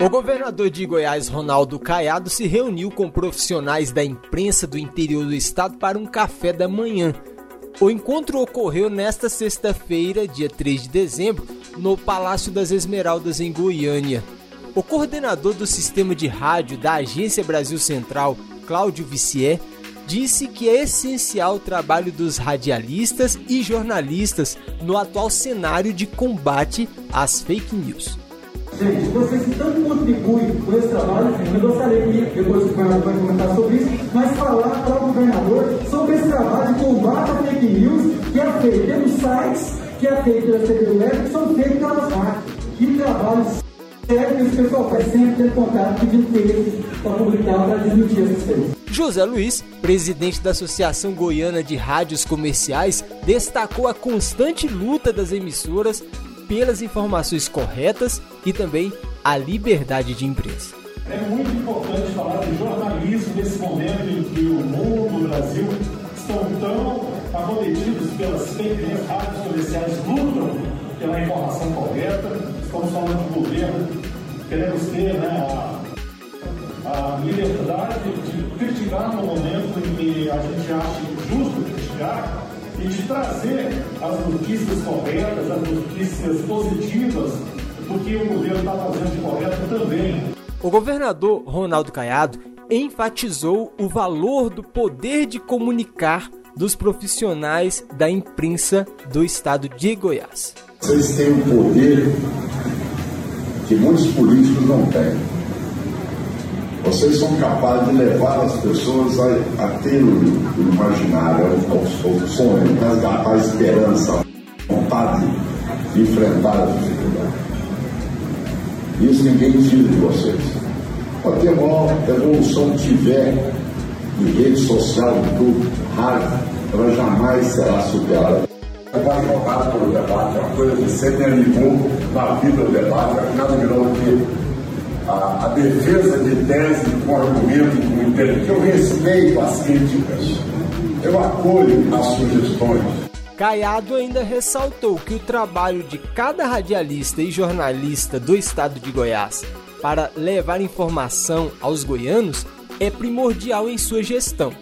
O governador de Goiás, Ronaldo Caiado, se reuniu com profissionais da imprensa do interior do estado para um café da manhã. O encontro ocorreu nesta sexta-feira, dia 3 de dezembro, no Palácio das Esmeraldas, em Goiânia. O coordenador do sistema de rádio da Agência Brasil Central, Cláudio Vicier, disse que é essencial o trabalho dos radialistas e jornalistas no atual cenário de combate às fake news. Gente, vocês que tanto contribuem com esse trabalho, eu gostaria que depois o governador vai comentar sobre isso, mas falar para o governador sobre esse trabalho de combate à fake news que é feito pelos sites, que é feito pelas TV web, que são feitos pelas rádios. Que trabalho sério que esse pessoal faz sempre ter contato pedindo textos para publicar, para desmentir essas coisas. José Luiz, presidente da Associação Goiana de Rádios Comerciais, destacou a constante luta das emissoras pelas informações corretas e também a liberdade de imprensa. É muito importante falar de jornalismo nesse momento em que o mundo, o Brasil, estão tão acometidos pelas fake news, rádios comerciais lutam pela informação correta. Estamos falando de governo, queremos ter né, a, a liberdade de criticar no momento em que a gente acha justo criticar e de trazer as notícias corretas, as notícias positivas do que o governo está fazendo de correto também. O governador Ronaldo Caiado enfatizou o valor do poder de comunicar dos profissionais da imprensa do estado de Goiás. Vocês têm um poder que muitos políticos não têm vocês são capazes de levar as pessoas a, a ter o, o imaginário, o, o sonho, a esperança, a vontade de enfrentar as dificuldades. Isso ninguém tira de vocês. Pode ter a maior evolução que tiver em rede social, em tudo, rádio, ela jamais será superada. Eu advogado pelo debate, é uma coisa que sempre animou na vida do debate, é nada melhor do que a, a, defesa de tese com argumento, com inteligência. Eu respeito as críticas, eu acolho as sugestões. Caiado ainda ressaltou que o trabalho de cada radialista e jornalista do estado de Goiás para levar informação aos goianos é primordial em sua gestão.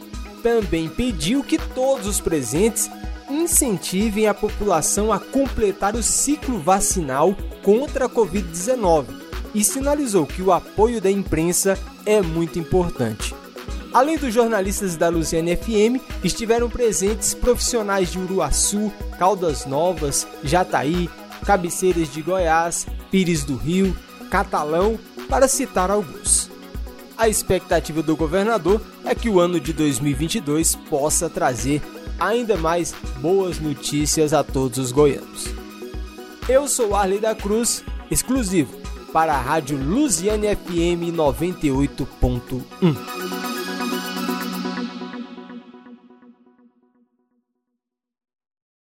Também pediu que todos os presentes incentivem a população a completar o ciclo vacinal contra a Covid-19 e sinalizou que o apoio da imprensa é muito importante. Além dos jornalistas da Luziane FM, estiveram presentes profissionais de Uruaçu, Caldas Novas, Jataí, Cabeceiras de Goiás, Pires do Rio, Catalão, para citar alguns. A expectativa do governador é que o ano de 2022 possa trazer ainda mais boas notícias a todos os goianos. Eu sou Arley da Cruz, exclusivo para a Rádio Luziane FM 98.1.